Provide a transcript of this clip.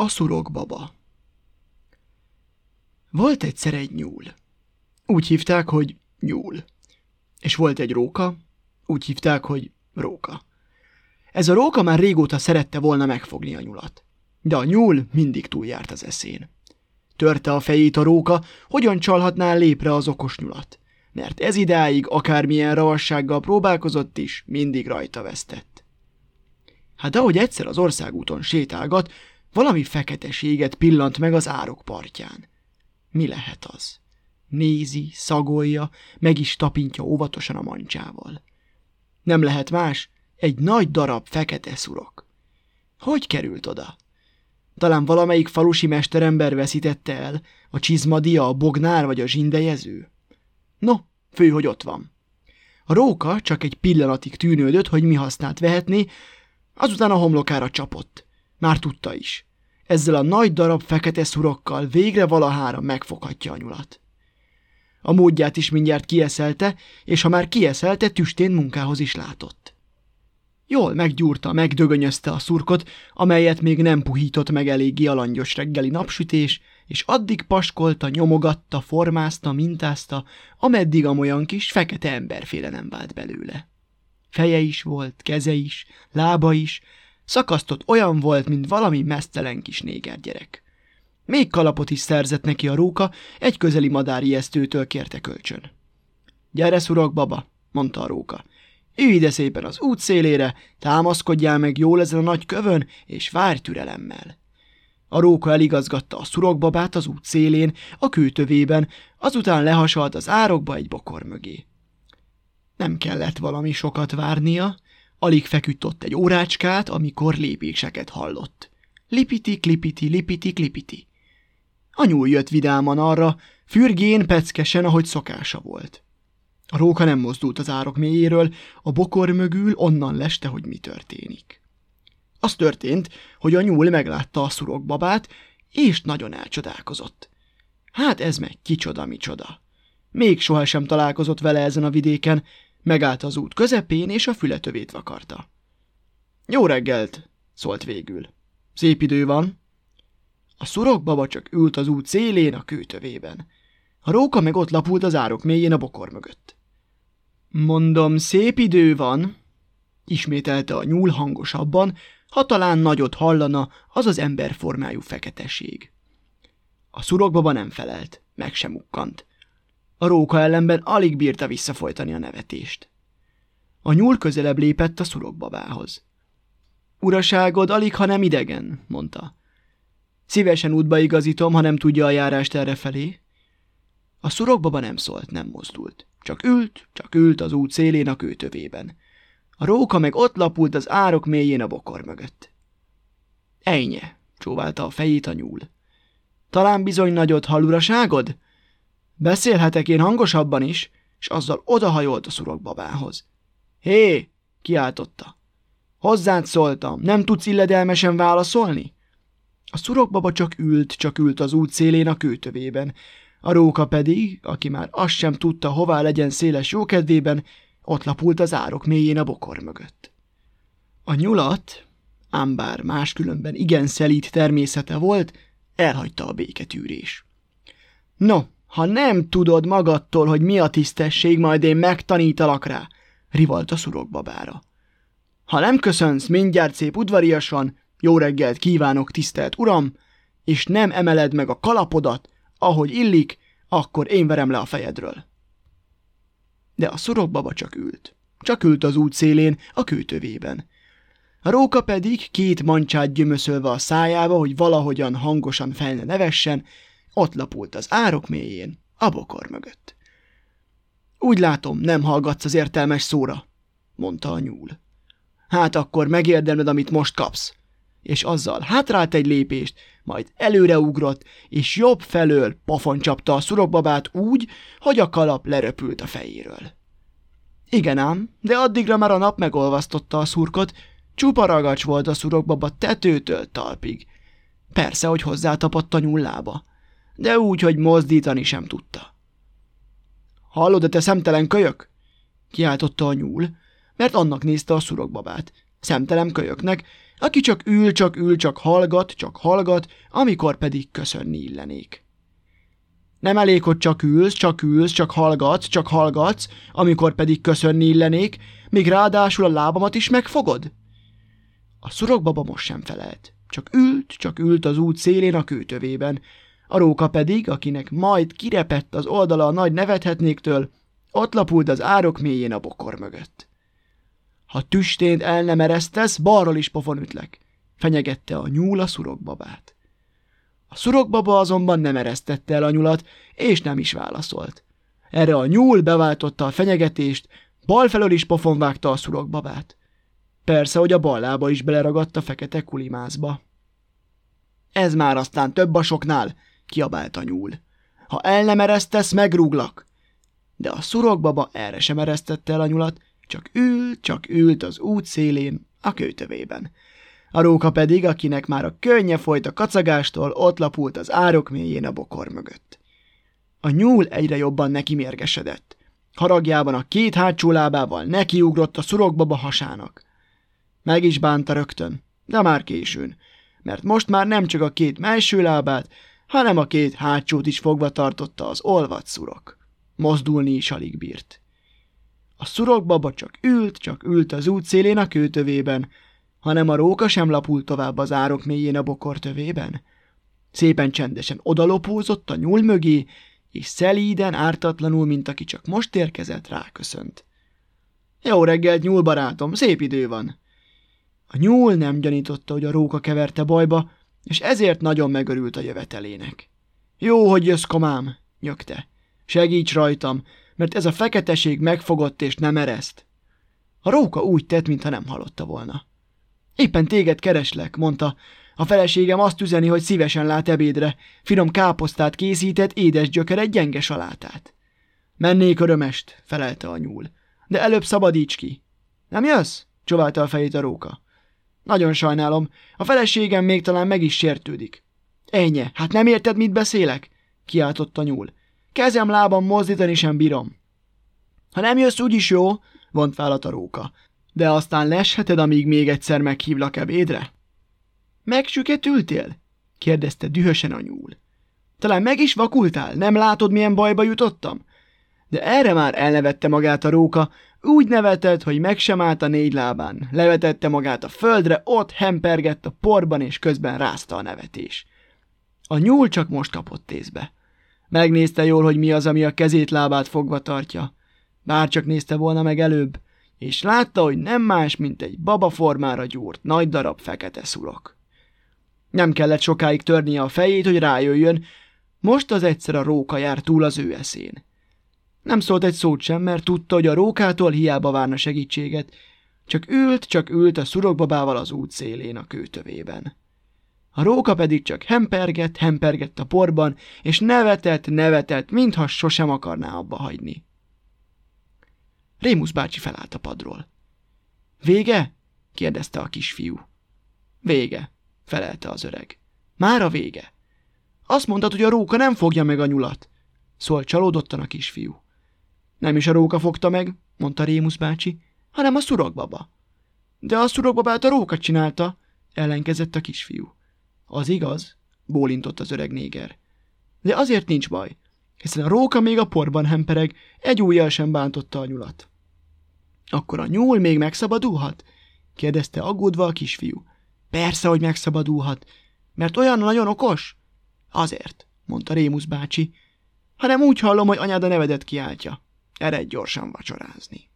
A szurokbaba Volt egyszer egy nyúl. Úgy hívták, hogy nyúl. És volt egy róka, úgy hívták, hogy róka. Ez a róka már régóta szerette volna megfogni a nyulat. De a nyúl mindig túljárt az eszén. Törte a fejét a róka, hogyan csalhatná lépre az okos nyulat. Mert ez idáig akármilyen ravassággal próbálkozott is, mindig rajta vesztett. Hát ahogy egyszer az országúton sétálgat, valami feketeséget pillant meg az árok partján. Mi lehet az? Nézi, szagolja, meg is tapintja óvatosan a mancsával. Nem lehet más, egy nagy darab fekete szurok. Hogy került oda? Talán valamelyik falusi mesterember veszítette el, a csizmadia, a bognár vagy a zsindejező? No, fő, hogy ott van. A róka csak egy pillanatig tűnődött, hogy mi használt vehetni, azután a homlokára csapott. Már tudta is. Ezzel a nagy darab fekete szurokkal végre valahára megfoghatja a nyulat. A módját is mindjárt kieszelte, és ha már kieszelte, tüstén munkához is látott. Jól meggyúrta, megdögönyözte a szurkot, amelyet még nem puhított meg eléggé a langyos reggeli napsütés, és addig paskolta, nyomogatta, formázta, mintázta, ameddig amolyan kis fekete emberféle nem vált belőle. Feje is volt, keze is, lába is, szakasztott olyan volt, mint valami mesztelen kis néger gyerek. Még kalapot is szerzett neki a róka, egy közeli madár ijesztőtől kérte kölcsön. Gyere, szurok, baba, mondta a róka. Ülj ide szépen az út szélére, támaszkodjál meg jól ezen a nagy kövön, és várj türelemmel. A róka eligazgatta a szurokbabát az út szélén, a kőtövében, azután lehasalt az árokba egy bokor mögé. Nem kellett valami sokat várnia, alig feküdt ott egy órácskát, amikor lépéseket hallott. Lipiti, klipiti, lipiti, klipiti. A nyúl jött vidáman arra, fürgén, peckesen, ahogy szokása volt. A róka nem mozdult az árok mélyéről, a bokor mögül onnan leste, hogy mi történik. Az történt, hogy a nyúl meglátta a szurokbabát, és nagyon elcsodálkozott. Hát ez meg kicsoda micsoda. Még sohasem találkozott vele ezen a vidéken, megállt az út közepén, és a fületövét vakarta. Jó reggelt, szólt végül. Szép idő van. A szurokbaba csak ült az út szélén a kőtövében. A róka meg ott lapult az árok mélyén a bokor mögött. Mondom, szép idő van, ismételte a nyúl hangosabban, ha talán nagyot hallana az az emberformájú feketeség. A szurokbaba nem felelt, meg sem ukkant. A róka ellenben alig bírta visszafolytani a nevetést. A nyúl közelebb lépett a szurokbabához. Uraságod alig, ha nem idegen, mondta. Szívesen útba igazítom, ha nem tudja a járást errefelé. A szurokbaba nem szólt, nem mozdult. Csak ült, csak ült az út szélén a kőtövében. A róka meg ott lapult az árok mélyén a bokor mögött. Ejnye, csóválta a fejét a nyúl. Talán bizony nagyot hall uraságod? Beszélhetek én hangosabban is, és azzal odahajolt a szurokbabához. Hé, kiáltotta. Hozzád szóltam, nem tudsz illedelmesen válaszolni? A szurokbaba csak ült, csak ült az út szélén a kőtövében, a róka pedig, aki már azt sem tudta, hová legyen széles jókedvében, ott lapult az árok mélyén a bokor mögött. A nyulat, ám bár máskülönben igen szelít természete volt, elhagyta a béketűrés. No, ha nem tudod magadtól, hogy mi a tisztesség, majd én megtanítalak rá, rivalt a szurokbabára. Ha nem köszönsz mindjárt szép udvariasan, jó reggelt kívánok, tisztelt uram, és nem emeled meg a kalapodat, ahogy illik, akkor én verem le a fejedről. De a szurokbaba csak ült. Csak ült az út szélén, a kőtövében. A róka pedig két mancsát gyömöszölve a szájába, hogy valahogyan hangosan fel ne nevessen, ott lapult az árok mélyén, a bokor mögött. Úgy látom, nem hallgatsz az értelmes szóra, mondta a nyúl. Hát akkor megérdemled, amit most kapsz. És azzal hátrált egy lépést, majd előreugrott, és jobb felől pofon csapta a szurokbabát úgy, hogy a kalap leröpült a fejéről. Igen ám, de addigra már a nap megolvasztotta a szurkot, csupa ragacs volt a szurokbaba tetőtől talpig. Persze, hogy hozzátapadt a nyullába, de úgy, hogy mozdítani sem tudta. Hallod, te szemtelen kölyök? kiáltotta a nyúl, mert annak nézte a szurokbabát. szemtelen kölyöknek, aki csak ül, csak ül, csak hallgat, csak hallgat, amikor pedig köszönni illenék. Nem elég, hogy csak ülsz, csak ülsz, csak hallgatsz, csak hallgatsz, amikor pedig köszönni illenék, még ráadásul a lábamat is megfogod? A szurokbaba most sem felelt. Csak ült, csak ült az út szélén a kőtövében. A róka pedig, akinek majd kirepett az oldala a nagy nevethetnéktől, ott lapult az árok mélyén a bokor mögött. Ha tüstént el nem eresztesz, balról is pofon ütlek, fenyegette a nyúl a szurokbabát. A szurokbaba azonban nem eresztette el a nyulat, és nem is válaszolt. Erre a nyúl beváltotta a fenyegetést, bal felől is pofon vágta a szurokbabát. Persze, hogy a bal lába is beleragadt a fekete kulimászba. Ez már aztán több a soknál, kiabált a nyúl. Ha el nem eresztesz, megrúglak. De a szurokbaba erre sem eresztette el a nyulat, csak ült, csak ült az út szélén, a kőtövében. A róka pedig, akinek már a könnye folyt a kacagástól, ott lapult az árok mélyén a bokor mögött. A nyúl egyre jobban neki mérgesedett. Haragjában a két hátsó lábával nekiugrott a szurokbaba hasának. Meg is bánta rögtön, de már későn, mert most már nem csak a két melső lábát, hanem a két hátsót is fogva tartotta az olvat szurok. Mozdulni is alig bírt. A szurokbaba csak ült, csak ült az út szélén a kőtövében, hanem a róka sem lapult tovább az árok mélyén a bokor tövében. Szépen csendesen odalopózott a nyúl mögé, és szelíden, ártatlanul, mint aki csak most érkezett, ráköszönt. Jó reggelt, nyúl barátom, szép idő van. A nyúl nem gyanította, hogy a róka keverte bajba, és ezért nagyon megörült a jövetelének. Jó, hogy jössz, komám, nyögte. Segíts rajtam, mert ez a feketeség megfogott és nem ereszt. A róka úgy tett, mintha nem hallotta volna. Éppen téged kereslek, mondta. A feleségem azt üzeni, hogy szívesen lát ebédre. Finom káposztát készített, édes gyökeret, gyenge salátát. Mennék örömest, felelte a nyúl. De előbb szabadíts ki. Nem jössz? csóválta a fejét a róka. Nagyon sajnálom, a feleségem még talán meg is sértődik. Ennyi, hát nem érted, mit beszélek? kiáltott a nyúl. Kezem lábam mozdítani sem bírom. Ha nem jössz, úgyis jó, vont vállat a róka. De aztán lesheted, amíg még egyszer meghívlak ebédre? Megsüketültél? kérdezte dühösen a nyúl. Talán meg is vakultál, nem látod, milyen bajba jutottam? De erre már elnevette magát a róka, úgy nevetett, hogy meg sem állt a négy lábán. Levetette magát a földre, ott hempergett a porban, és közben rázta a nevetés. A nyúl csak most kapott tészbe. Megnézte jól, hogy mi az, ami a kezét lábát fogva tartja. Bár csak nézte volna meg előbb, és látta, hogy nem más, mint egy baba formára gyúrt, nagy darab fekete szurok. Nem kellett sokáig törnie a fejét, hogy rájöjjön, most az egyszer a róka jár túl az ő eszén. Nem szólt egy szót sem, mert tudta, hogy a rókától hiába várna segítséget, csak ült, csak ült a szurokbabával az út szélén a kőtövében. A róka pedig csak hempergett, hempergett a porban, és nevetett, nevetett, mintha sosem akarná abba hagyni. Rémusz bácsi felállt a padról. Vége? kérdezte a kisfiú. Vége, felelte az öreg. Már a vége. Azt mondtad, hogy a róka nem fogja meg a nyulat, szólt csalódottan a kisfiú. Nem is a róka fogta meg, mondta Rémusz bácsi, hanem a szurogbaba. De a szurogbabát a róka csinálta, ellenkezett a kisfiú. Az igaz, bólintott az öreg néger. De azért nincs baj, hiszen a róka még a porban hempereg, egy ujjal sem bántotta a nyulat. Akkor a nyúl még megszabadulhat? kérdezte aggódva a kisfiú. Persze, hogy megszabadulhat, mert olyan nagyon okos? Azért, mondta Rémusz bácsi, hanem úgy hallom, hogy anyád a nevedet kiáltja. Eredj gyorsan vacsorázni.